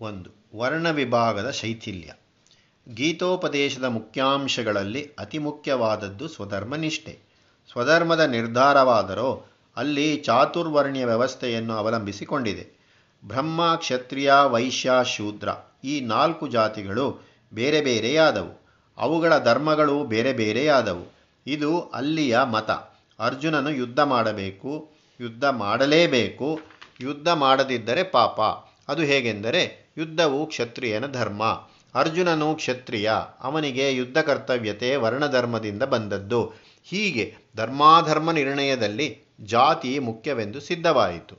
ಒಂದು, ವರ್ಣ ವಿಭಾಗದ ಶೈಥಿಲ್ಯ. ಗೀತೋಪದೇಶದ ಮುಖ್ಯಾಂಶಗಳಲ್ಲಿ ಅತಿ ಮುಖ್ಯವಾದದ್ದು ಸ್ವಧರ್ಮ ನಿಷ್ಠೆ ಸ್ವಧರ್ಮದ ನಿರ್ಧಾರವಾದರೋ, ಅಲ್ಲಿ ಚಾತುರ್ವರ್ಣ್ಯ ವ್ಯವಸ್ಥೆಯನ್ನು ಅವಲಂಬಿಸಿಕೊಂಡಿದೆ. ಬ್ರಹ್ಮ, ಕ್ಷತ್ರಿಯ, ವೈಶ್ಯ, ಶೂದ್ರ ಈ ನಾಲ್ಕು ಜಾತಿಗಳು ಬೇರೆ ಬೇರೆಯಾದವು. ಅವುಗಳ ಧರ್ಮಗಳು ಬೇರೆ ಬೇರೆಯಾದವು. ಇದು ಅಲ್ಲಿಯ ಮತ. ಅರ್ಜುನನು ಯುದ್ಧ ಮಾಡಬೇಕು, ಯುದ್ಧ ಮಾಡಲೇಬೇಕು, ಯುದ್ಧ ಮಾಡದಿದ್ದರೆ ಪಾಪ. ಅದು ಹೇಗೆಂದರೆ ಯುದ್ಧವು ಕ್ಷತ್ರಿಯನ ಧರ್ಮ. ಅರ್ಜುನನು ಕ್ಷತ್ರಿಯ. ಅವನಿಗೆ ಯುದ್ಧ ಕರ್ತವ್ಯತೆ ವರ್ಣಧರ್ಮದಿಂದ ಬಂದದ್ದು. ಹೀಗೆ ಧರ್ಮಾಧರ್ಮ ನಿರ್ಣಯದಲ್ಲಿ ಜಾತಿ ಮುಖ್ಯವೆಂದು ಸಿದ್ಧವಾಯಿತು.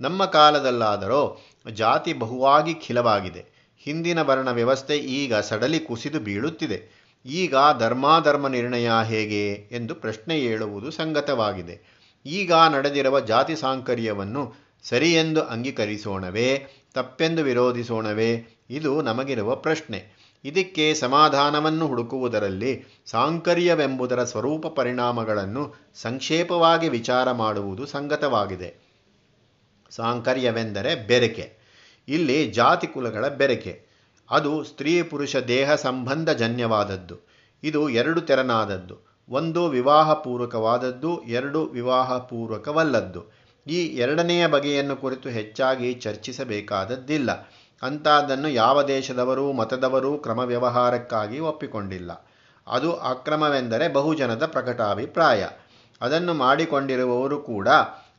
ನಮ್ಮ ಕಾಲದಲ್ಲಾದರೂ ಜಾತಿ ಬಹುವಾಗಿ ಖಿಲವಾಗಿದೆ. ಹಿಂದಿನ ವರ್ಣ ವ್ಯವಸ್ಥೆ ಈಗ ಸಡಲಿ ಕುಸಿದು ಬೀಳುತ್ತಿದೆ. ಈಗ ಧರ್ಮಾಧರ್ಮ ನಿರ್ಣಯ ಹೇಗೆ ಎಂದು ಪ್ರಶ್ನೆ ಹೇಳುವುದು ಸಂಗತವಾಗಿದೆ. ಈಗ ನಡೆದಿರುವ ಜಾತಿ ಸಾಂಕರ್ಯವನ್ನು ಸರಿಯೆಂದು ಅಂಗೀಕರಿಸೋಣವೇ, ತಪ್ಪೆಂದು ವಿರೋಧಿಸೋಣವೇ, ಇದು ನಮಗಿರುವ ಪ್ರಶ್ನೆ. ಇದಕ್ಕೆ ಸಮಾಧಾನವನ್ನು ಹುಡುಕುವುದರಲ್ಲಿ ಸಾಂಕರ್ಯವೆಂಬುದರ ಸ್ವರೂಪ ಪರಿಣಾಮಗಳನ್ನು ಸಂಕ್ಷೇಪವಾಗಿ ವಿಚಾರ ಮಾಡುವುದು ಸಂಗತವಾಗಿದೆ. ಸಾಂಕರ್ಯವೆಂದರೆ ಬೆರಕೆ. ಇಲ್ಲಿ ಜಾತಿ ಕುಲಗಳ ಬೆರಕೆ. ಅದು ಸ್ತ್ರೀ ಪುರುಷ ದೇಹ ಸಂಬಂಧ ಜನ್ಯವಾದದ್ದು. ಇದು ಎರಡು ತೆರನಾದದ್ದು. ಒಂದು ವಿವಾಹಪೂರ್ವಕವಾದದ್ದು ಎರಡು ವಿವಾಹಪೂರ್ವಕವಲ್ಲದ್ದು ಈ ಎರಡನೆಯ ಬಗೆಯನ್ನು ಕುರಿತು ಹೆಚ್ಚಾಗಿ ಚರ್ಚಿಸಬೇಕಾದದ್ದಿಲ್ಲ. ಅಂಥದ್ದನ್ನು ಯಾವ ದೇಶದವರೂ, ಮತದವರೂ ಕ್ರಮ ವ್ಯವಹಾರಕ್ಕಾಗಿ ಒಪ್ಪಿಕೊಂಡಿಲ್ಲ. ಅದು ಅಕ್ರಮವೆಂದರೆ ಬಹುಜನದ ಪ್ರಕಟಾಭಿಪ್ರಾಯ. ಅದನ್ನು ಮಾಡಿಕೊಂಡಿರುವವರು ಕೂಡ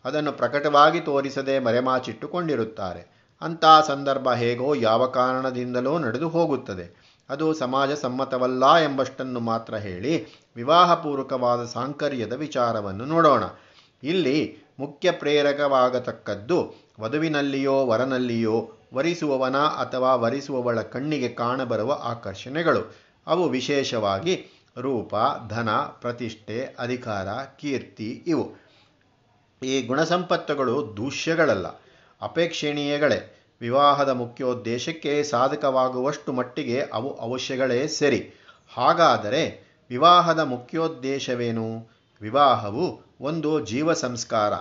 ಅದನ್ನು ಪ್ರಕಟವಾಗಿ ತೋರಿಸದೆ ಮರೆಮಾಚಿಟ್ಟುಕೊಂಡಿರುತ್ತಾರೆ. ಅಂಥ ಸಂದರ್ಭ ಹೇಗೋ ಯಾವ ಕಾರಣದಿಂದಲೋ ನಡೆದು ಹೋಗುತ್ತದೆ. ಅದು ಸಮಾಜ ಸಮ್ಮತವಲ್ಲ ಎಂಬಷ್ಟನ್ನು ಮಾತ್ರ ಹೇಳಿ ವಿವಾಹಪೂರ್ವಕವಾದ ಸಾಂಕರ್ಯದ ವಿಚಾರವನ್ನು ನೋಡೋಣ. ಇಲ್ಲಿ ಮುಖ್ಯ ಪ್ರೇರಕವಾಗತಕ್ಕದ್ದು ವಧುವಿನಲ್ಲಿಯೋ, ವರನಲ್ಲಿಯೋ ವರಿಸುವವನ ಅಥವಾ ವರಿಸುವವಳ ಕಣ್ಣಿಗೆ ಕಾಣಬರುವ ಆಕರ್ಷಣೆಗಳು. ಅವು ವಿಶೇಷವಾಗಿ ರೂಪ, ಧನ, ಪ್ರತಿಷ್ಠೆ, ಅಧಿಕಾರ, ಕೀರ್ತಿ ಇವು. ಈ ಗುಣಸಂಪತ್ತುಗಳು ದೂಷ್ಯಗಳಲ್ಲ, ಅಪೇಕ್ಷಣೀಯಗಳೇ. ವಿವಾಹದ ಮುಖ್ಯೋದ್ದೇಶಕ್ಕೆ ಸಾಧಕವಾಗುವಷ್ಟು ಮಟ್ಟಿಗೆ ಅವು ಅವಶ್ಯಗಳೇ ಸರಿ. ಹಾಗಾದರೆ ವಿವಾಹದ ಮುಖ್ಯೋದ್ದೇಶವೇನು? ವಿವಾಹವು ಒಂದು ಜೀವ ಸಂಸ್ಕಾರ,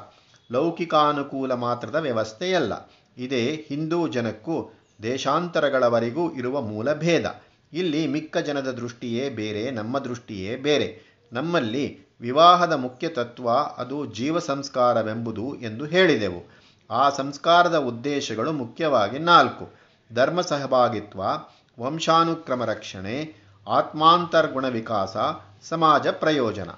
ಲೌಕಿಕಾನುಕೂಲ ಮಾತ್ರದ ವ್ಯವಸ್ಥೆಯಲ್ಲ. ಇದೇ ಹಿಂದೂ ಜನಕ್ಕೂ ದೇಶಾಂತರಗಳವರೆಗೂ ಇರುವ ಮೂಲ ಭೇದ. ಇಲ್ಲಿ ಮಿಕ್ಕ ಜನದ ದೃಷ್ಟಿಯೇ ಬೇರೆ, ನಮ್ಮ ದೃಷ್ಟಿಯೇ ಬೇರೆ. ನಮ್ಮಲ್ಲಿ ವಿವಾಹದ ಮುಖ್ಯ ತತ್ವ ಅದು ಜೀವ ಸಂಸ್ಕಾರವೆಂಬುದು ಎಂದು ಹೇಳಿದೆವು. ಆ ಸಂಸ್ಕಾರದ ಉದ್ದೇಶಗಳು ಮುಖ್ಯವಾಗಿ ನಾಲ್ಕು. ಧರ್ಮ ಸಹಭಾಗಿತ್ವ, ವಂಶಾನುಕ್ರಮ ರಕ್ಷಣೆ, ಆತ್ಮಾಂತರ್ಗುಣ ವಿಕಾಸ, ಸಮಾಜ ಪ್ರಯೋಜನ.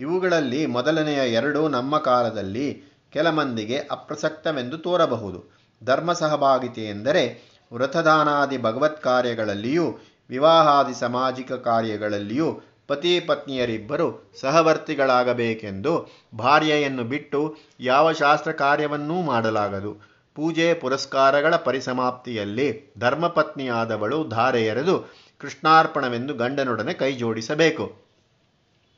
ಇವುಗಳಲ್ಲಿ ಮೊದಲನೆಯ ಎರಡು ನಮ್ಮ ಕಾಲದಲ್ಲಿ ಕೆಲ ಮಂದಿಗೆ ಅಪ್ರಸಕ್ತವೆಂದು ತೋರಬಹುದು. ಧರ್ಮ ಸಹಭಾಗಿತೆ ಎಂದರೆ ವ್ರತದಾನಾದಿ ಭಗವತ್ ಕಾರ್ಯಗಳಲ್ಲಿಯೂ, ವಿವಾಹಾದಿ ಸಾಮಾಜಿಕ ಕಾರ್ಯಗಳಲ್ಲಿಯೂ ಪತಿ ಪತ್ನಿಯರಿಬ್ಬರು ಸಹವರ್ತಿಗಳಾಗಬೇಕೆಂದು ಭಾರ್ಯೆಯನ್ನು ಬಿಟ್ಟು ಯಾವ ಶಾಸ್ತ್ರ ಕಾರ್ಯವನ್ನೂ ಮಾಡಲಾಗದು. ಪೂಜೆ, ಪುರಸ್ಕಾರಗಳ ಪರಿಸಮಾಪ್ತಿಯಲ್ಲಿ ಧರ್ಮಪತ್ನಿಯಾದವಳು ಧಾರೆ ಎರೆದು ಕೃಷ್ಣಾರ್ಪಣವೆಂದು ಗಂಡನೊಡನೆ ಕೈಜೋಡಿಸಬೇಕು.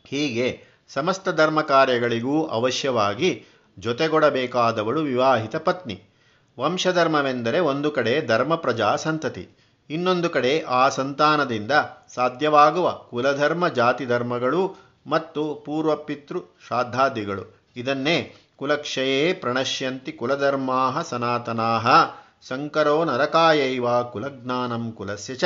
ಹೀಗೆ ಸಮಸ್ತ ಧರ್ಮ ಕಾರ್ಯಗಳಿಗೂ ಅವಶ್ಯವಾಗಿ ಜೊತೆಗೊಡಬೇಕಾದವಳು ವಿವಾಹಿತ ಪತ್ನಿ. ವಂಶಧರ್ಮವೆಂದರೆ ಒಂದು ಕಡೆ ಧರ್ಮ ಪ್ರಜಾ ಸಂತತಿ, ಇನ್ನೊಂದು ಕಡೆ ಆ ಸಂತಾನದಿಂದ ಸಾಧ್ಯವಾಗುವ ಕುಲಧರ್ಮ, ಜಾತಿ ಧರ್ಮಗಳು ಮತ್ತು ಪೂರ್ವಪಿತೃ ಶ್ರಾದ್ದಾದಿಗಳು. ಇದನ್ನೇ ಕುಲಕ್ಷಯೇ ಪ್ರಣಶ್ಯಂತಿ ಕುಲಧರ್ಮಾ ಸನಾತನಾ ಸಂಕರೋ ನರಕಾಯೈವ ಕುಲಜ್ಞಾನಂ ಕುಲಸ್ಯ ಚ,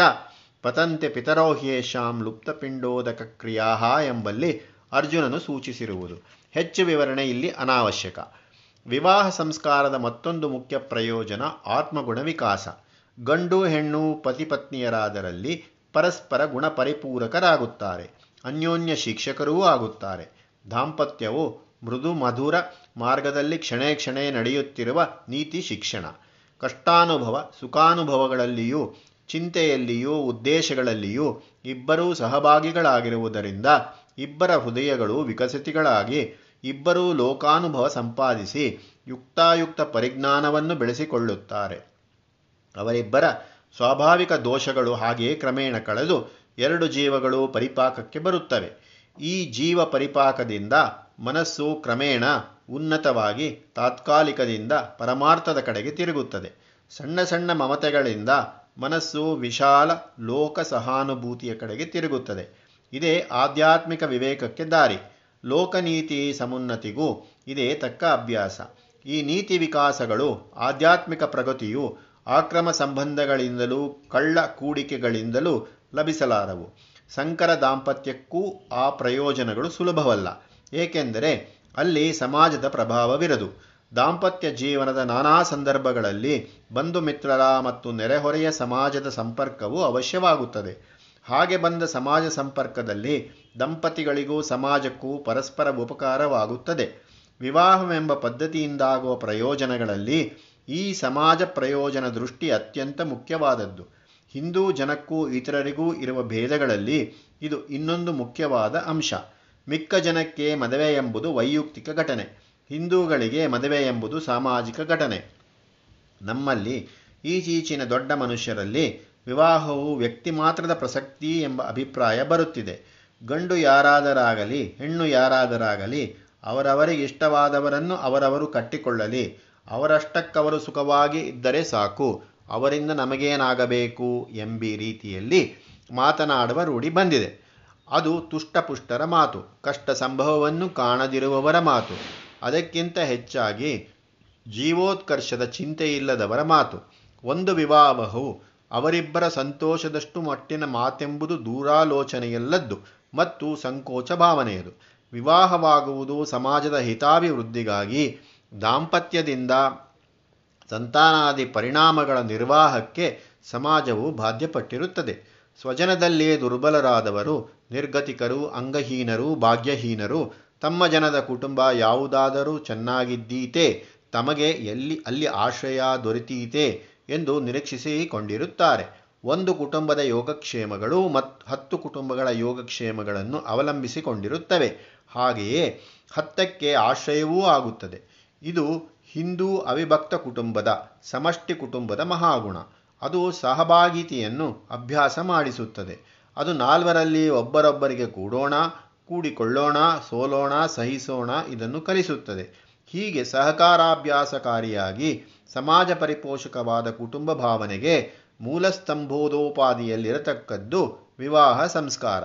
ಪತಂತೆ ಪಿತರೋ ಹ್ಯೇಷಾಂ ಲುಪ್ತಪಿಂಡೋದಕ ಕ್ರಿಯಾ ಎಂಬಲ್ಲಿ ಅರ್ಜುನನು ಸೂಚಿಸಿರುವುದು. ಹೆಚ್ಚು ವಿವರಣೆ ಇಲ್ಲಿ ಅನಾವಶ್ಯಕ. ವಿವಾಹ ಸಂಸ್ಕಾರದ ಮತ್ತೊಂದು ಮುಖ್ಯ ಪ್ರಯೋಜನ ಆತ್ಮಗುಣ ವಿಕಾಸ ಗಂಡು, ಹೆಣ್ಣು ಪತಿಪತ್ನಿಯರಾದರಲ್ಲಿ ಪರಸ್ಪರ ಗುಣ ಪರಿಪೂರಕರಾಗುತ್ತಾರೆ ಅನ್ಯೋನ್ಯ ಶಿಕ್ಷಕರೂ ಆಗುತ್ತಾರೆ. ದಾಂಪತ್ಯವು ಮೃದು, ಮಧುರ ಮಾರ್ಗದಲ್ಲಿ ಕ್ಷಣೇ ಕ್ಷಣೇ ನಡೆಯುತ್ತಿರುವ ನೀತಿ ಶಿಕ್ಷಣ. ಕಷ್ಟಾನುಭವ, ಸುಖಾನುಭವಗಳಲ್ಲಿಯೂ, ಚಿಂತೆಯಲ್ಲಿಯೂ, ಉದ್ದೇಶಗಳಲ್ಲಿಯೂ ಇಬ್ಬರೂ ಸಹಭಾಗಿಗಳಾಗಿರುವುದರಿಂದ ಇಬ್ಬರ ಹೃದಯಗಳು ವಿಕಸಿತಿಗಳಾಗಿ ಇಬ್ಬರೂ ಲೋಕಾನುಭವ ಸಂಪಾದಿಸಿ ಯುಕ್ತಾಯುಕ್ತ ಪರಿಜ್ಞಾನವನ್ನು ಬೆಳೆಸಿಕೊಳ್ಳುತ್ತಾರೆ. ಅವರಿಬ್ಬರ ಸ್ವಾಭಾವಿಕ ದೋಷಗಳು ಹಾಗೆಯೇ ಕ್ರಮೇಣ ಕಳೆದು ಎರಡು ಜೀವಗಳು ಪರಿಪಾಕಕ್ಕೆ ಬರುತ್ತವೆ. ಈ ಜೀವ ಪರಿಪಾಕದಿಂದ ಮನಸ್ಸು ಕ್ರಮೇಣ ಉನ್ನತವಾಗಿ ತಾತ್ಕಾಲಿಕದಿಂದ ಪರಮಾರ್ಥದ ಕಡೆಗೆ ತಿರುಗುತ್ತದೆ. ಸಣ್ಣ ಸಣ್ಣ ಮಮತೆಗಳಿಂದ ಮನಸ್ಸು ವಿಶಾಲ ಲೋಕ ಸಹಾನುಭೂತಿಯ ಕಡೆಗೆ ತಿರುಗುತ್ತದೆ. ಇದೇ ಆಧ್ಯಾತ್ಮಿಕ ವಿವೇಕಕ್ಕೆ ದಾರಿ. ಲೋಕನೀತಿ ಸಮುನ್ನತಿಗೂ ಇದೇ ತಕ್ಕ ಅಭ್ಯಾಸ. ಈ ನೀತಿ ವಿಕಾಸಗಳು, ಆಧ್ಯಾತ್ಮಿಕ ಪ್ರಗತಿಯು ಆಕ್ರಮ ಸಂಬಂಧಗಳಿಂದಲೂ ಕಳ್ಳ ಕೂಡಿಕೆಗಳಿಂದಲೂ ಲಭಿಸಲಾರವು ಸಂಕರ ದಾಂಪತ್ಯಕ್ಕೂ ಆ ಪ್ರಯೋಜನಗಳು ಸುಲಭವಲ್ಲ. ಏಕೆಂದರೆ ಅಲ್ಲಿ ಸಮಾಜದ ಪ್ರಭಾವವಿರದು. ದಾಂಪತ್ಯ ಜೀವನದ ನಾನಾ ಸಂದರ್ಭಗಳಲ್ಲಿ ಬಂಧು ಮಿತ್ರರ ಮತ್ತು ನೆರೆಹೊರೆಯ ಸಮಾಜದ ಸಂಪರ್ಕವು ಅವಶ್ಯವಾಗುತ್ತದೆ. ಹಾಗೆ ಬಂದ ಸಮಾಜ ಸಂಪರ್ಕದಲ್ಲಿ ದಂಪತಿಗಳಿಗೂ ಸಮಾಜಕ್ಕೂ ಪರಸ್ಪರ ಉಪಕಾರವಾಗುತ್ತದೆ. ವಿವಾಹವೆಂಬ ಪದ್ಧತಿಯಿಂದಾಗುವ ಪ್ರಯೋಜನಗಳಲ್ಲಿ ಈ ಸಮಾಜ ಪ್ರಯೋಜನ ದೃಷ್ಟಿ ಅತ್ಯಂತ ಮುಖ್ಯವಾದದ್ದು. ಹಿಂದೂ ಜನಕ್ಕೂ ಇತರರಿಗೂ ಇರುವ ಭೇದಗಳಲ್ಲಿ ಇದು ಇನ್ನೊಂದು ಮುಖ್ಯವಾದ ಅಂಶ. ಮಿಕ್ಕ ಜನಕ್ಕೆ ಮದುವೆ ಎಂಬುದು ವೈಯಕ್ತಿಕ ಘಟನೆ. ಹಿಂದೂಗಳಿಗೆ ಮದುವೆ ಎಂಬುದು ಸಾಮಾಜಿಕ ಘಟನೆ. ನಮ್ಮಲ್ಲಿ ಈಚೀಚಿನ ದೊಡ್ಡ ಮನುಷ್ಯರಲ್ಲಿ ವಿವಾಹವು ವ್ಯಕ್ತಿ ಮಾತ್ರದ ಪ್ರಸಕ್ತಿ ಎಂಬ ಅಭಿಪ್ರಾಯ ಬರುತ್ತಿದೆ. ಗಂಡು ಯಾರಾದರಾಗಲಿ, ಹೆಣ್ಣು ಯಾರಾದರಾಗಲಿ, ಅವರವರಿಗೆ ಇಷ್ಟವಾದವರನ್ನು ಅವರವರು ಕಟ್ಟಿಕೊಳ್ಳಲಿ. ಅವರಷ್ಟಕ್ಕವರು ಸುಖವಾಗಿ ಇದ್ದರೆ ಸಾಕು. ಅವರಿಂದ ನಮಗೇನಾಗಬೇಕು ಎಂಬಿ ರೀತಿಯಲ್ಲಿ ಮಾತನಾಡುವ ರೂಢಿ ಬಂದಿದೆ. ಅದು ತುಷ್ಟಪುಷ್ಟರ ಮಾತು ಕಷ್ಟ ಸಂಭವವನ್ನು ಕಾಣದಿರುವವರ ಮಾತು, ಅದಕ್ಕಿಂತ ಹೆಚ್ಚಾಗಿ ಜೀವೋತ್ಕರ್ಷದ ಚಿಂತೆಯಿಲ್ಲದವರ ಮಾತು. ಒಂದು ವಿವಾಹವು ಅವರಿಬ್ಬರ ಸಂತೋಷದಷ್ಟು ಮಟ್ಟಿನ ಮಾತೆಂಬುದು ದೂರಾಲೋಚನೆಯಲ್ಲದ್ದು ಮತ್ತು ಸಂಕೋಚ ಭಾವನೆಯದು. ವಿವಾಹವಾಗುವುದು ಸಮಾಜದ ಹಿತಾಭಿವೃದ್ಧಿಗಾಗಿ ದಾಂಪತ್ಯದಿಂದ ಸಂತಾನಾದಿ ಪರಿಣಾಮಗಳ ನಿರ್ವಾಹಕ್ಕೆ ಸಮಾಜವು ಬಾಧ್ಯಪಟ್ಟಿರುತ್ತದೆ. ಸ್ವಜನದಲ್ಲಿ ದುರ್ಬಲರಾದವರು, ನಿರ್ಗತಿಕರು, ಅಂಗಹೀನರು, ಭಾಗ್ಯಹೀನರು, ತಮ್ಮ ಜನದ ಕುಟುಂಬ ಯಾವುದಾದರೂ ಚೆನ್ನಾಗಿದ್ದೀತೆ, ತಮಗೆ ಎಲ್ಲಿ ಅಲ್ಲಿ ಆಶ್ರಯ ದೊರೆತೀತೆ ಎಂದು ನಿರೀಕ್ಷಿಸಿಕೊಂಡಿರುತ್ತಾರೆ. ಒಂದು ಕುಟುಂಬದ ಯೋಗಕ್ಷೇಮಗಳು ಮತ್ತು ಹತ್ತು ಕುಟುಂಬಗಳ ಯೋಗಕ್ಷೇಮಗಳನ್ನು ಅವಲಂಬಿಸಿಕೊಂಡಿರುತ್ತವೆ. ಹಾಗೆಯೇ ಹತ್ತಕ್ಕೆ ಆಶ್ರಯವೂ ಆಗುತ್ತದೆ. ಇದು ಹಿಂದೂ ಅವಿಭಕ್ತ ಕುಟುಂಬದ, ಸಮಷ್ಟಿ ಕುಟುಂಬದ ಮಹಾಗುಣ. ಅದು ಸಹಭಾಗಿತಿಯನ್ನು ಅಭ್ಯಾಸ ಮಾಡಿಸುತ್ತದೆ. ಅದು ನಾಲ್ವರಲ್ಲಿ ಒಬ್ಬರೊಬ್ಬರಿಗೆ ಕೂಡೋಣ, ಕೂಡಿಕೊಳ್ಳೋಣ, ಸೋಲೋಣ, ಸಹಿಸೋಣ ಇದನ್ನು ಕಲಿಸುತ್ತದೆ. ಹೀಗೆ ಸಹಕಾರಾಭ್ಯಾಸಕಾರಿಯಾಗಿ ಸಮಾಜ ಪರಿಪೋಷಕವಾದ ಕುಟುಂಬ ಭಾವನೆಗೆ ಮೂಲಸ್ತಂಭೋದೋಪಾದಿಯಲ್ಲಿರತಕ್ಕದ್ದು ವಿವಾಹ ಸಂಸ್ಕಾರ.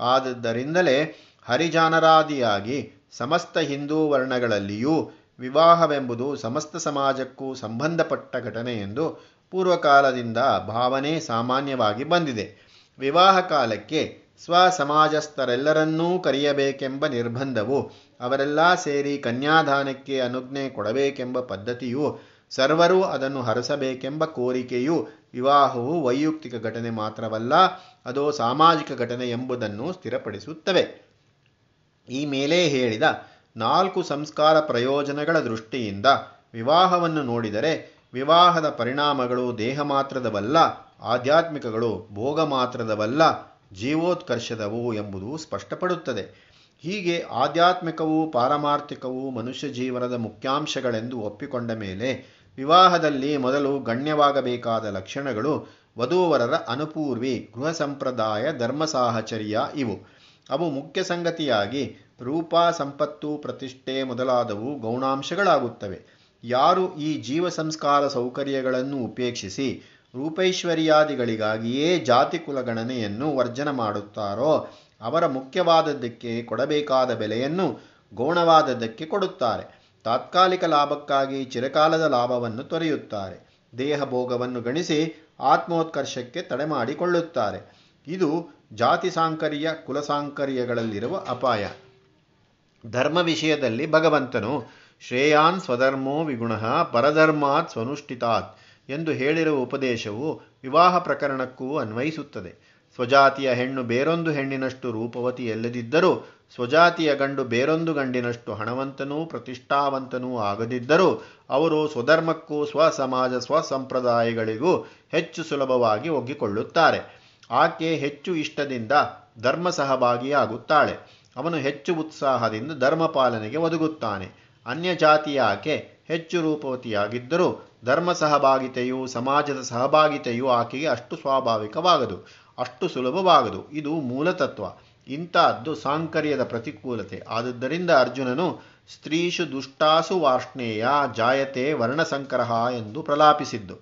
ಆದದ್ದರಿಂದಲೇ ಹರಿಜಾನರಾದಿಯಾಗಿ ಸಮಸ್ತ ಹಿಂದೂ ವರ್ಣಗಳಲ್ಲಿಯೂ ವಿವಾಹವೆಂಬುದು ಸಮಸ್ತ ಸಮಾಜಕ್ಕೂ ಸಂಬಂಧಪಟ್ಟ ಘಟನೆ ಎಂದು ಪೂರ್ವಕಾಲದಿಂದ ಭಾವನೆ ಸಾಮಾನ್ಯವಾಗಿ ಬಂದಿದೆ. ವಿವಾಹ ಕಾಲಕ್ಕೆ ಸ್ವಸಮಾಜಸ್ಥರೆಲ್ಲರನ್ನೂ ಕರೆಯಬೇಕೆಂಬ ನಿರ್ಬಂಧವು ಅವರೆಲ್ಲ ಸೇರಿ ಕನ್ಯಾದಾನಕ್ಕೆ ಅನುಜ್ಞೆ ಕೊಡಬೇಕೆಂಬ ಪದ್ಧತಿಯು ಸರ್ವರೂ ಅದನ್ನು ಹರಸಬೇಕೆಂಬ ಕೋರಿಕೆಯು ವಿವಾಹವು ವೈಯಕ್ತಿಕ ಘಟನೆ ಮಾತ್ರವಲ್ಲ, ಅದು ಸಾಮಾಜಿಕ ಘಟನೆ ಎಂಬುದನ್ನು ಸ್ಥಿರಪಡಿಸುತ್ತವೆ. ಈ ಮೇಲೆ ಹೇಳಿದ ನಾಲ್ಕು ಸಂಸ್ಕಾರ ಪ್ರಯೋಜನಗಳ ದೃಷ್ಟಿಯಿಂದ ವಿವಾಹವನ್ನು ನೋಡಿದರೆ ವಿವಾಹದ ಪರಿಣಾಮಗಳು ದೇಹ ಮಾತ್ರದವಲ್ಲ, ಆಧ್ಯಾತ್ಮಿಕಗಳು ಭೋಗ ಮಾತ್ರದವಲ್ಲ, ಜೀವೋತ್ಕರ್ಷದವು ಎಂಬುದು ಸ್ಪಷ್ಟಪಡುತ್ತದೆ. ಹೀಗೆ ಆಧ್ಯಾತ್ಮಿಕವೂ ಪಾರಮಾರ್ಥಿಕವೂ ಮನುಷ್ಯ ಜೀವನದ ಮುಖ್ಯಾಂಶಗಳೆಂದು ಒಪ್ಪಿಕೊಂಡ ಮೇಲೆ ವಿವಾಹದಲ್ಲಿ ಮೊದಲು ಗಣ್ಯವಾಗಬೇಕಾದ ಲಕ್ಷಣಗಳು ವಧುವರರ ಅನುಪೂರ್ವಿ, ಗೃಹ ಸಂಪ್ರದಾಯ, ಧರ್ಮ ಸಾಹಚರ್ಯ ಇವು. ಅವು ಮುಖ್ಯ ಸಂಗತಿಯಾಗಿ ರೂಪ ಸಂಪತ್ತು ಪ್ರತಿಷ್ಠೆ ಮೊದಲಾದವು ಗೌಣಾಂಶಗಳಾಗುತ್ತವೆ. ಯಾರು ಈ ಜೀವ ಸಂಸ್ಕಾರ ಸೌಕರ್ಯಗಳನ್ನು ಉಪೇಕ್ಷಿಸಿ ರೂಪೈಶ್ವರ್ಯಾದಿಗಳಿಗಾಗಿಯೇ ಜಾತಿ ಕುಲಗಣನೆಯನ್ನು ವರ್ಜನ ಮಾಡುತ್ತಾರೋ, ಅವರ ಮುಖ್ಯವಾದದ್ದಕ್ಕೆ ಕೊಡಬೇಕಾದ ಬೆಲೆಯನ್ನು ಗೌಣವಾದದ್ದಕ್ಕೆ ಕೊಡುತ್ತಾರೆ. ತಾತ್ಕಾಲಿಕ ಲಾಭಕ್ಕಾಗಿ ಚಿರಕಾಲದ ಲಾಭವನ್ನು ತೊರೆಯುತ್ತಾರೆ. ದೇಹ ಭೋಗವನ್ನು ಗಣಿಸಿ ಆತ್ಮೋತ್ಕರ್ಷಕ್ಕೆ ತಡೆ ಮಾಡಿಕೊಳ್ಳುತ್ತಾರೆ. ಇದು ಜಾತಿ ಸಾಂಕರ್ಯ ಕುಲಸಾಂಕರ್ಯಗಳಲ್ಲಿರುವ ಅಪಾಯ. ಧರ್ಮ ವಿಷಯದಲ್ಲಿ ಭಗವಂತನು ಶ್ರೇಯಾನ್ ಸ್ವಧರ್ಮೋ ವಿಗುಣ ಪರಧರ್ಮಾತ್ ಸ್ವನುಷ್ಠಿತಾತ್ ಎಂದು ಹೇಳಿರುವ ಉಪದೇಶವು ವಿವಾಹ ಪ್ರಕರಣಕ್ಕೂ ಅನ್ವಯಿಸುತ್ತದೆ. ಸ್ವಜಾತಿಯ ಹೆಣ್ಣು ಬೇರೊಂದು ಹೆಣ್ಣಿನಷ್ಟು ರೂಪವತಿ ಎಲ್ಲದಿದ್ದರೂ, ಸ್ವಜಾತಿಯ ಗಂಡು ಬೇರೊಂದು ಗಂಡಿನಷ್ಟು ಹಣವಂತನೂ ಪ್ರತಿಷ್ಠಾವಂತನೂ ಆಗದಿದ್ದರೂ, ಅವರು ಸ್ವಧರ್ಮಕ್ಕೂ, ಸ್ವಸಮಾಜ, ಸ್ವಸಂಪ್ರದಾಯಗಳಿಗೂ ಹೆಚ್ಚು ಸುಲಭವಾಗಿ ಒಗ್ಗಿಕೊಳ್ಳುತ್ತಾರೆ. ಆಕೆ ಹೆಚ್ಚು ಇಷ್ಟದಿಂದ ಧರ್ಮ ಸಹಭಾಗಿಯಾಗುತ್ತಾಳೆ ಅವನು ಹೆಚ್ಚು ಉತ್ಸಾಹದಿಂದ ಧರ್ಮ ಪಾಲನೆಗೆ ಒದಗುತ್ತಾನೆ. ಅನ್ಯ ಜಾತಿಯ ಆಕೆ ಹೆಚ್ಚು ರೂಪವತಿಯಾಗಿದ್ದರೂ ಧರ್ಮ ಸಹಭಾಗಿತೆಯು ಸಮಾಜದ ಸಹಭಾಗಿತೆಯು ಆಕೆಗೆ ಅಷ್ಟು ಸ್ವಾಭಾವಿಕವಾಗದು. ಅಷ್ಟು ಸುಲಭವಾಗದು. ಇದು ಮೂಲತತ್ವ. ಇಂಥದ್ದು ಸಾಂಕರ್ಯದ ಪ್ರತಿಕೂಲತೆ. ಆದುದರಿಂದ ಅರ್ಜುನನು, ಸ್ತ್ರೀಷು ದುಷ್ಟಾಸು ವಾರ್ಷ್ಣೇಯ ಜಾಯತೆ ವರ್ಣಸಂಕರಹ ಎಂದು ಪ್ರಲಾಪಿಸಿದ್ದು.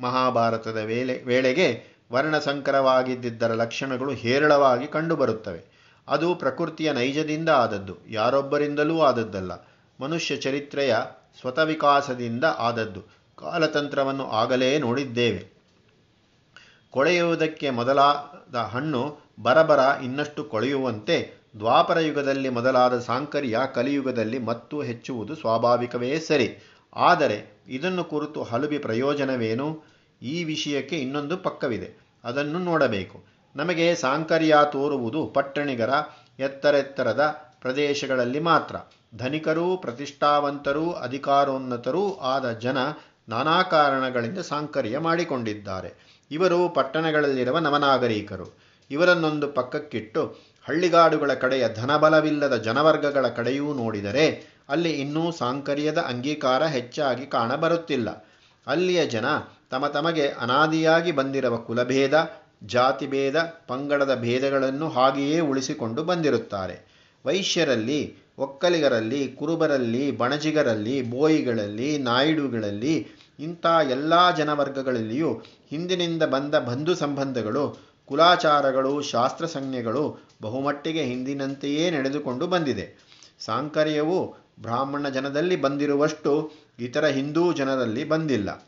ಮಹಾಭಾರತದ ವೇಳೆ, ವೇಳೆಗೆ ವರ್ಣಸಂಕರವಾಗಿದ್ದರ ಲಕ್ಷಣಗಳು ಹೇರಳವಾಗಿ ಕಂಡುಬರುತ್ತವೆ. ಅದು ಪ್ರಕೃತಿಯ ನೈಜದಿಂದ ಆದದ್ದು, ಯಾರೊಬ್ಬರಿಂದಲೂ ಆದದ್ದಲ್ಲ. ಮನುಷ್ಯ ಚರಿತ್ರೆಯ ಸ್ವತವಿಕಾಸದಿಂದ ಆದದ್ದು. ಕಾಲತಂತ್ರವನ್ನು ಆಗಲೇ ನೋಡಿದ್ದೇವೆ. ಕೊಳೆಯುವುದಕ್ಕೆ ಮೊದಲಾದ ಹಣ್ಣು ಬರಬರ ಇನ್ನಷ್ಟು ಕೊಳೆಯುವಂತೆ ದ್ವಾಪರ ಯುಗದಲ್ಲಿ ಮೊದಲಾದ ಸಾಂಕರ್ಯ ಕಲಿಯುಗದಲ್ಲಿ ಮತ್ತು ಹೆಚ್ಚುವುದು ಸ್ವಾಭಾವಿಕವೇ ಸರಿ. ಆದರೆ ಇದನ್ನು ಕುರಿತು ಹಲುಬಿ ಪ್ರಯೋಜನವೇನು? ಈ ವಿಷಯಕ್ಕೆ ಇನ್ನೊಂದು ಪಕ್ಕವಿದೆ. ಅದನ್ನು ನೋಡಬೇಕು. ನಮಗೆ ಸಾಂಕರ್ಯ ತೋರುವುದು ಪಟ್ಟಣಿಗರ ಎತ್ತರೆತ್ತರದ ಪ್ರದೇಶಗಳಲ್ಲಿ ಮಾತ್ರ. ಧನಿಕರೂ, ಪ್ರತಿಷ್ಠಾವಂತರೂ, ಅಧಿಕಾರೋನ್ನತರೂ ಆದ ಜನ ನಾನಾ ಕಾರಣಗಳಿಂದ ಸಾಂಕರ್ಯ ಮಾಡಿಕೊಂಡಿದ್ದಾರೆ. ಇವರು ಪಟ್ಟಣಗಳಲ್ಲಿರುವ ನವನಾಗರಿಕರು. ಇವರನ್ನೊಂದು ಪಕ್ಕಕ್ಕಿಟ್ಟು ಹಳ್ಳಿಗಾಡುಗಳ ಕಡೆಯ ಧನಬಲವಿಲ್ಲದ ಜನವರ್ಗಗಳ ಕಡೆಯೂ ನೋಡಿದರೆ ಅಲ್ಲಿ ಇನ್ನೂ ಸಾಂಕರ್ಯದ ಅಂಗೀಕಾರ ಹೆಚ್ಚಾಗಿ ಕಾಣಬರುತ್ತಿಲ್ಲ. ಅಲ್ಲಿಯ ಜನ ತಮ ತಮಗೆ ಅನಾದಿಯಾಗಿ ಬಂದಿರುವ ಕುಲಭೇದ, ಜಾತಿಭೇದ, ಪಂಗಡದ ಭೇದಗಳನ್ನು ಹಾಗೆಯೇ ಉಳಿಸಿಕೊಂಡು ಬಂದಿರುತ್ತಾರೆ. ವೈಶ್ಯರಲ್ಲಿ, ಒಕ್ಕಲಿಗರಲ್ಲಿ, ಕುರುಬರಲ್ಲಿ, ಬಣಜಿಗರಲ್ಲಿ, ಬೋಯಿಗಳಲ್ಲಿ, ನಾಯ್ಡುಗಳಲ್ಲಿ ಇಂಥ ಎಲ್ಲ ಜನವರ್ಗಗಳಲ್ಲಿಯೂ ಹಿಂದಿನಿಂದ ಬಂದ ಬಂಧು ಸಂಬಂಧಗಳು, ಕುಲಾಚಾರಗಳು, ಶಾಸ್ತ್ರ ಸಂಜ್ಞೆಗಳು ಬಹುಮಟ್ಟಿಗೆ ಹಿಂದಿನಂತೆಯೇ ನಡೆದುಕೊಂಡು ಬಂದಿದೆ. ಸಾಂಕರ್ಯವು ಬ್ರಾಹ್ಮಣ ಜನದಲ್ಲಿ ಬಂದಿರುವಷ್ಟು ಇತರ ಹಿಂದೂ ಜನರಲ್ಲಿ ಬಂದಿಲ್ಲ.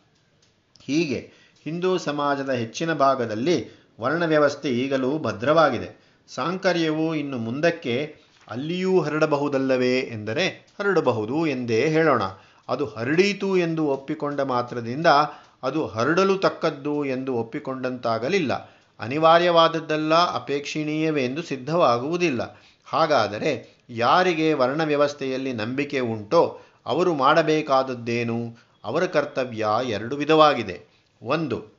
ಹೀಗೆ ಹಿಂದೂ ಸಮಾಜದ ಹೆಚ್ಚಿನ ಭಾಗದಲ್ಲಿ ವರ್ಣ ವ್ಯವಸ್ಥೆ ಈಗಲೂ ಭದ್ರವಾಗಿದೆ. ಸಾಂಕರ್ಯವು ಇನ್ನು ಮುಂದಕ್ಕೆ ಅಲ್ಲಿಯೂ ಹರಡಬಹುದಲ್ಲವೇ ಎಂದರೆ ಹರಡಬಹುದು ಎಂದೇ ಹೇಳೋಣ. ಅದು ಹರಡೀತು ಎಂದು ಒಪ್ಪಿಕೊಂಡ ಮಾತ್ರದಿಂದ ಅದು ಹರಡಲು ತಕ್ಕದ್ದು ಎಂದು ಒಪ್ಪಿಕೊಂಡಂತಾಗಲಿಲ್ಲ. ಅನಿವಾರ್ಯವಾದದ್ದೆಲ್ಲ ಅಪೇಕ್ಷಣೀಯವೆಂದು ಸಿದ್ಧವಾಗುವುದಿಲ್ಲ. ಹಾಗಾದರೆ ಯಾರಿಗೆ ವರ್ಣ ವ್ಯವಸ್ಥೆಯಲ್ಲಿ ನಂಬಿಕೆ ಉಂಟೋ, ಅವರು ಮಾಡಬೇಕಾದದ್ದೇನು? ಅವರ ಕರ್ತವ್ಯ ಎರಡು ವಿಧವಾಗಿದೆ. ಒಂದು,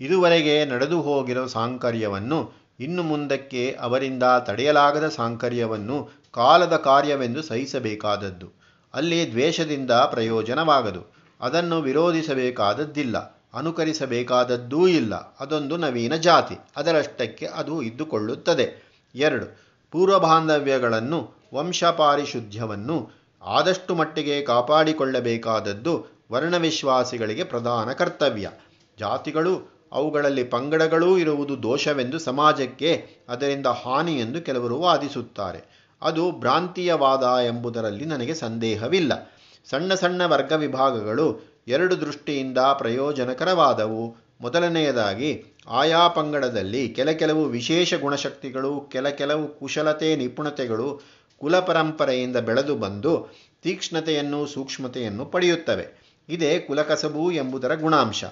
ಇದುವರೆಗೆ ನಡೆದು ಹೋಗಿರೋ ಸಾಂಕರ್ಯವನ್ನು ಇನ್ನು ಮುಂದಕ್ಕೆ ಅವರಿಂದ ತಡೆಯಲಾಗದ ಸಾಂಕರ್ಯವನ್ನು ಕಾಲದ ಕಾರ್ಯವೆಂದು ಸಹಿಸಬೇಕಾದದ್ದು. ಅಲ್ಲಿ ದ್ವೇಷದಿಂದ ಪ್ರಯೋಜನವಾಗದು. ಅದನ್ನು ವಿರೋಧಿಸಬೇಕಾದದ್ದಿಲ್ಲ. ಅನುಕರಿಸಬೇಕಾದದ್ದೂ ಇಲ್ಲ. ಅದೊಂದು ನವೀನ ಜಾತಿ. ಅದರಷ್ಟಕ್ಕೆ ಅದು ಇದ್ದುಕೊಳ್ಳುತ್ತದೆ. ಎರಡು. ಪೂರ್ವಬಾಂಧವ್ಯಗಳನ್ನು ವಂಶಪಾರಿಶುದ್ಧ್ಯವನ್ನು ಆದಷ್ಟು ಮಟ್ಟಿಗೆ ಕಾಪಾಡಿಕೊಳ್ಳಬೇಕಾದದ್ದು ವರ್ಣವಿಶ್ವಾಸಿಗಳಿಗೆ ಪ್ರಧಾನ ಕರ್ತವ್ಯ. ಜಾತಿಗಳು ಅವುಗಳಲ್ಲಿ ಪಂಗಡಗಳೂ ಇರುವುದು ದೋಷವೆಂದು ಸಮಾಜಕ್ಕೆ ಅದರಿಂದ ಹಾನಿ ಎಂದು ಕೆಲವರು ವಾದಿಸುತ್ತಾರೆ. ಅದು ಭ್ರಾಂತೀಯವಾದ ಎಂಬುದರಲ್ಲಿ ನನಗೆ ಸಂದೇಹವಿಲ್ಲ. ಸಣ್ಣ ಸಣ್ಣ ವರ್ಗ ವಿಭಾಗಗಳು ಎರಡು ದೃಷ್ಟಿಯಿಂದ ಪ್ರಯೋಜನಕರವಾದವು. ಮೊದಲನೆಯದಾಗಿ, ಆಯಾ ಪಂಗಡದಲ್ಲಿ ಕೆಲ ಕೆಲವು ವಿಶೇಷ ಗುಣಶಕ್ತಿಗಳು, ಕೆಲ ಕೆಲವು ಕುಶಲತೆ ನಿಪುಣತೆಗಳು ಕುಲ ಪರಂಪರೆಯಿಂದ ಬೆಳೆದು ಬಂದು ತೀಕ್ಷ್ಣತೆಯನ್ನು ಸೂಕ್ಷ್ಮತೆಯನ್ನು ಪಡೆಯುತ್ತವೆ. ಇದೇ ಕುಲಕಸಬು ಎಂಬುದರ ಗುಣಾಂಶ.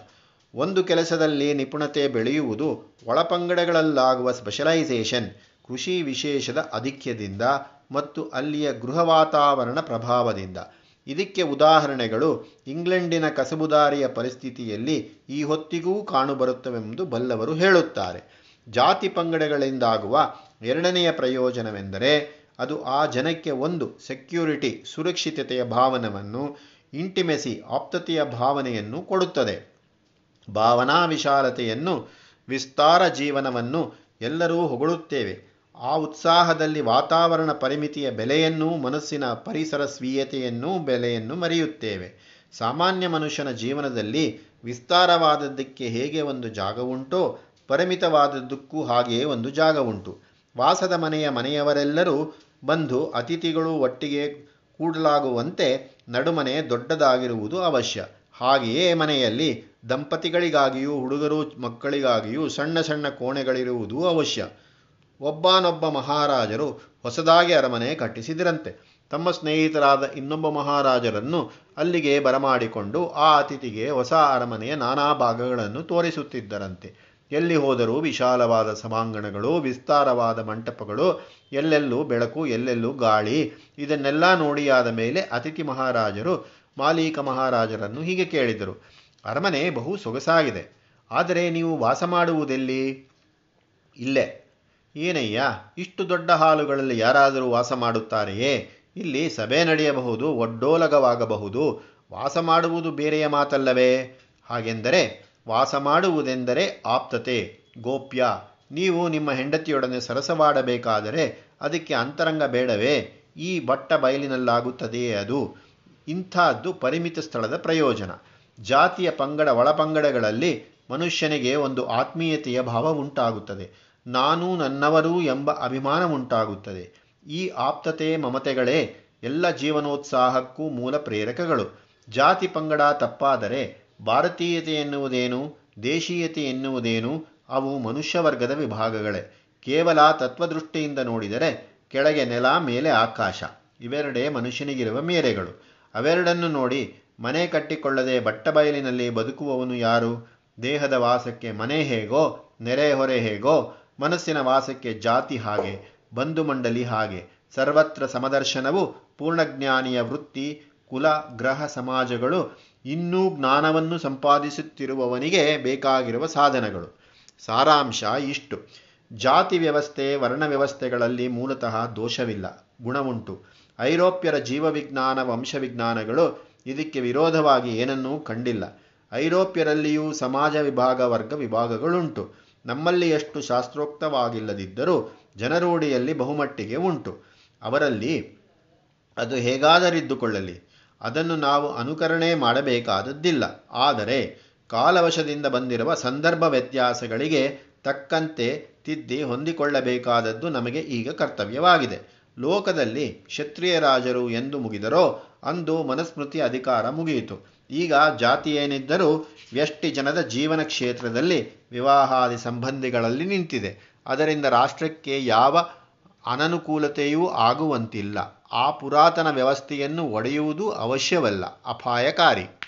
ಒಂದು ಕೆಲಸದಲ್ಲಿ ನಿಪುಣತೆ ಬೆಳೆಯುವುದು ಒಳಪಂಗಡಗಳಲ್ಲಾಗುವ ಸ್ಪೆಷಲೈಸೇಷನ್ ಕೃಷಿ ವಿಶೇಷದ ಅಧಿಕ್ಯದಿಂದ ಮತ್ತು ಅಲ್ಲಿಯ ಗೃಹ ವಾತಾವರಣ ಪ್ರಭಾವದಿಂದ. ಇದಕ್ಕೆ ಉದಾಹರಣೆಗಳು, ಇಂಗ್ಲೆಂಡಿನ ಕಸಬುದಾರಿಯ ಪರಿಸ್ಥಿತಿಯಲ್ಲಿ ಈ ಹೊತ್ತಿಗೂ ಕಾಣುಬರುತ್ತವೆಂದು ಬಲ್ಲವರು ಹೇಳುತ್ತಾರೆ. ಜಾತಿ ಪಂಗಡಗಳಿಂದಾಗುವ ಎರಡನೆಯ ಪ್ರಯೋಜನವೆಂದರೆ, ಅದು ಆ ಜನಕ್ಕೆ ಒಂದು ಸೆಕ್ಯೂರಿಟಿ ಸುರಕ್ಷಿತತೆಯ ಭಾವನವನ್ನು ಇಂಟಿಮೆಸಿ ಆಪ್ತತೆಯ ಭಾವನೆಯನ್ನು ಕೊಡುತ್ತದೆ. ಭಾವನಾ ವಿಶಾಲತೆಯನ್ನು ವಿಸ್ತಾರ ಜೀವನವನ್ನು ಎಲ್ಲರೂ ಹೊಗಳುತ್ತೇವೆ. ಆ ಉತ್ಸಾಹದಲ್ಲಿ ವಾತಾವರಣ ಪರಿಮಿತಿಯ ಬೆಲೆಯನ್ನೂ, ಮನಸ್ಸಿನ ಪರಿಸರ ಸ್ವೀಯತೆಯನ್ನೂ, ಬೆಲೆಯನ್ನು ಮರೆಯುತ್ತೇವೆ. ಸಾಮಾನ್ಯ ಮನುಷ್ಯನ ಜೀವನದಲ್ಲಿ ವಿಸ್ತಾರವಾದದ್ದಕ್ಕೆ ಹೇಗೆ ಒಂದು ಜಾಗವುಂಟೋ ಪರಿಮಿತವಾದದ್ದಕ್ಕೂ ಹಾಗೆಯೇ ಒಂದು ಜಾಗ ಉಂಟು. ವಾಸದ ಮನೆಯ ಮನೆಯವರೆಲ್ಲರೂ ಬಂದು ಅತಿಥಿಗಳು ಒಟ್ಟಿಗೆ ಕೂಡಲಾಗುವಂತೆ ನಡುಮನೆ ದೊಡ್ಡದಾಗಿರುವುದು ಅವಶ್ಯ. ಹಾಗೆಯೇ ಮನೆಯಲ್ಲಿ ದಂಪತಿಗಳಿಗಾಗಿಯೂ, ಹುಡುಗರು ಮಕ್ಕಳಿಗಾಗಿಯೂ ಸಣ್ಣ ಸಣ್ಣ ಕೋಣೆಗಳಿರುವುದು ಅವಶ್ಯ. ಒಬ್ಬನೊಬ್ಬ ಮಹಾರಾಜರು ಹೊಸದಾಗಿ ಅರಮನೆ ಕಟ್ಟಿಸಿದಿರಂತೆ. ತಮ್ಮ ಸ್ನೇಹಿತರಾದ ಇನ್ನೊಬ್ಬ ಮಹಾರಾಜರನ್ನು ಅಲ್ಲಿಗೆ ಬರಮಾಡಿಕೊಂಡು ಆ ಅತಿಥಿಗೆ ಹೊಸ ಅರಮನೆಯ ನಾನಾ ಭಾಗಗಳನ್ನು ತೋರಿಸುತ್ತಿದ್ದರಂತೆ. ಎಲ್ಲಿ ಹೋದರೂ ವಿಶಾಲವಾದ ಸಭಾಂಗಣಗಳು, ವಿಸ್ತಾರವಾದ ಮಂಟಪಗಳು, ಎಲ್ಲೆಲ್ಲೂ ಬೆಳಕು, ಎಲ್ಲೆಲ್ಲೂ ಗಾಳಿ, ಇದನ್ನೆಲ್ಲ ನೋಡಿಯಾದ ಮೇಲೆ ಅತಿಥಿ ಮಹಾರಾಜರು ಮಾಲೀಕ ಮಹಾರಾಜರನ್ನು ಹೀಗೆ ಕೇಳಿದರು. ಅರಮನೆ ಬಹು ಸೊಗಸಾಗಿದೆ. ಆದರೆ ನೀವು ವಾಸ ಮಾಡುವುದೆಲ್ಲಿ? ಇಲ್ಲೇ. ಏನಯ್ಯ, ಇಷ್ಟು ದೊಡ್ಡ ಹಾಲುಗಳಲ್ಲಿ ಯಾರಾದರೂ ವಾಸ ಮಾಡುತ್ತಾರೆಯೇ? ಇಲ್ಲಿ ಸಭೆ ನಡೆಯಬಹುದು, ಒಡ್ಡೋಲಗವಾಗಬಹುದು. ವಾಸ ಮಾಡುವುದು ಬೇರೆಯ ಮಾತಲ್ಲವೇ? ಹಾಗೆಂದರೆ, ವಾಸ ಮಾಡುವುದೆಂದರೆ ಆಪ್ತತೆ, ಗೋಪ್ಯ. ನೀವು ನಿಮ್ಮ ಹೆಂಡತಿಯೊಡನೆ ಸರಸವಾಡಬೇಕಾದರೆ ಅದಕ್ಕೆ ಅಂತರಂಗ ಬೇಡವೇ? ಈ ಬಟ್ಟ ಬಯಲಿನಲ್ಲಾಗುತ್ತದೆಯೇ ಅದು? ಇಂಥದ್ದು ಪರಿಮಿತ ಸ್ಥಳದ ಪ್ರಯೋಜನ. ಜಾತಿಯ ಪಂಗಡ, ಒಳಪಂಗಡಗಳಲ್ಲಿ ಮನುಷ್ಯನಿಗೆ ಒಂದು ಆತ್ಮೀಯತೆಯ ಭಾವ ಉಂಟಾಗುತ್ತದೆ. ನಾನು ನನ್ನವರು ಎಂಬ ಅಭಿಮಾನ ಉಂಟಾಗುತ್ತದೆ ಈ ಆಪ್ತತೆ, ಮಮತೆಗಳೇ ಎಲ್ಲ ಜೀವನೋತ್ಸಾಹಕ್ಕೂ ಮೂಲ ಪ್ರೇರಕಗಳು. ಜಾತಿ ಪಂಗಡ ತಪ್ಪಾದರೆ ಭಾರತೀಯತೆ ಎನ್ನುವುದೇನು, ದೇಶೀಯತೆ ಎನ್ನುವುದೇನು, ಅವು ಮನುಷ್ಯವರ್ಗದ ವಿಭಾಗಗಳೇ. ಕೇವಲ ತತ್ವದೃಷ್ಟಿಯಿಂದ ನೋಡಿದರೆ ಕೆಳಗೆ ನೆಲ, ಮೇಲೆ ಆಕಾಶ. ಇವೆರಡೇ ಮನುಷ್ಯನಿಗಿರುವ ಮೇರೆಗಳು. ಅವೆರಡನ್ನು ನೋಡಿ ಮನೆ ಕಟ್ಟಿಕೊಳ್ಳದೆ ಬಟ್ಟಬಯಲಿನಲ್ಲಿ ಬದುಕುವವನು ಯಾರು? ದೇಹದ ವಾಸಕ್ಕೆ ಮನೆ ಹೇಗೋ ನೆರೆಹೊರೆ ಹೇಗೋ, ಮನಸ್ಸಿನ ವಾಸಕ್ಕೆ ಜಾತಿ ಹಾಗೆ, ಬಂಧು ಮಂಡಲಿ ಹಾಗೆ. ಸರ್ವತ್ರ ಸಮದರ್ಶನವು, ಪೂರ್ಣಜ್ಞಾನಿಯ ವೃತ್ತಿ, ಕುಲ, ಗ್ರಹ, ಸಮಾಜಗಳು, ಇನ್ನೂ ಜ್ಞಾನವನ್ನು ಸಂಪಾದಿಸುತ್ತಿರುವವನಿಗೆ ಬೇಕಾಗಿರುವ ಸಾಧನಗಳು. ಸಾರಾಂಶ ಇಷ್ಟು. ಜಾತಿ ವ್ಯವಸ್ಥೆ, ವರ್ಣ ವ್ಯವಸ್ಥೆಗಳಲ್ಲಿ ಮೂಲತಃ ದೋಷವಿಲ್ಲ, ಗುಣವುಂಟು. ಐರೋಪ್ಯರ ಜೀವವಿಜ್ಞಾನ ವಂಶವಿಜ್ಞಾನಗಳು ಇದಕ್ಕೆ ವಿರೋಧವಾಗಿ ಏನನ್ನೂ ಕಂಡಿಲ್ಲ. ಐರೋಪ್ಯರಲ್ಲಿಯೂ ಸಮಾಜ ವಿಭಾಗ, ವರ್ಗ ವಿಭಾಗಗಳುಂಟು. ನಮ್ಮಲ್ಲಿ ಎಷ್ಟು ಶಾಸ್ತ್ರೋಕ್ತವಾಗಿಲ್ಲದಿದ್ದರೂ ಜನರೂಢಿಯಲ್ಲಿ ಬಹುಮಟ್ಟಿಗೆ ಉಂಟು. ಅವರಲ್ಲಿ ಅದು ಹೇಗಾದರಿದ್ದುಕೊಳ್ಳಲಿ? ಅದನ್ನು ನಾವು ಅನುಕರಣೆ ಮಾಡಬೇಕಾದದ್ದಿಲ್ಲ. ಆದರೆ ಕಾಲವಶದಿಂದ ಬಂದಿರುವ ಸಂದರ್ಭ ವ್ಯತ್ಯಾಸಗಳಿಗೆ ತಕ್ಕಂತೆ ತಿದ್ದಿ ಹೊಂದಿಕೊಳ್ಳಬೇಕಾದದ್ದು ನಮಗೆ ಈಗ ಕರ್ತವ್ಯವಾಗಿದೆ. ಲೋಕದಲ್ಲಿ ಕ್ಷತ್ರಿಯ ರಾಜರು ಎಂದು ಮುಗಿದರೋ ಅಂದು ಮನುಸ್ಮೃತಿ ಅಧಿಕಾರ ಮುಗಿಯಿತು. ಈಗ ಜಾತಿ ಏನಿದ್ದರೂ ವ್ಯಷ್ಟಿ ಜನದ ಜೀವನ ಕ್ಷೇತ್ರದಲ್ಲಿ ವಿವಾಹಾದಿ ಸಂಬಂಧಿಗಳಲ್ಲಿ ನಿಂತಿದೆ. ಅದರಿಂದ ರಾಷ್ಟ್ರಕ್ಕೆ ಯಾವ ಅನನುಕೂಲತೆಯೂ ಆಗುವಂತಿಲ್ಲ. ಆ ಪುರಾತನ ವ್ಯವಸ್ಥೆಯನ್ನು ಒಡೆಯುವುದು ಅವಶ್ಯವಲ್ಲ. ಅಪಾಯಕಾರಿ.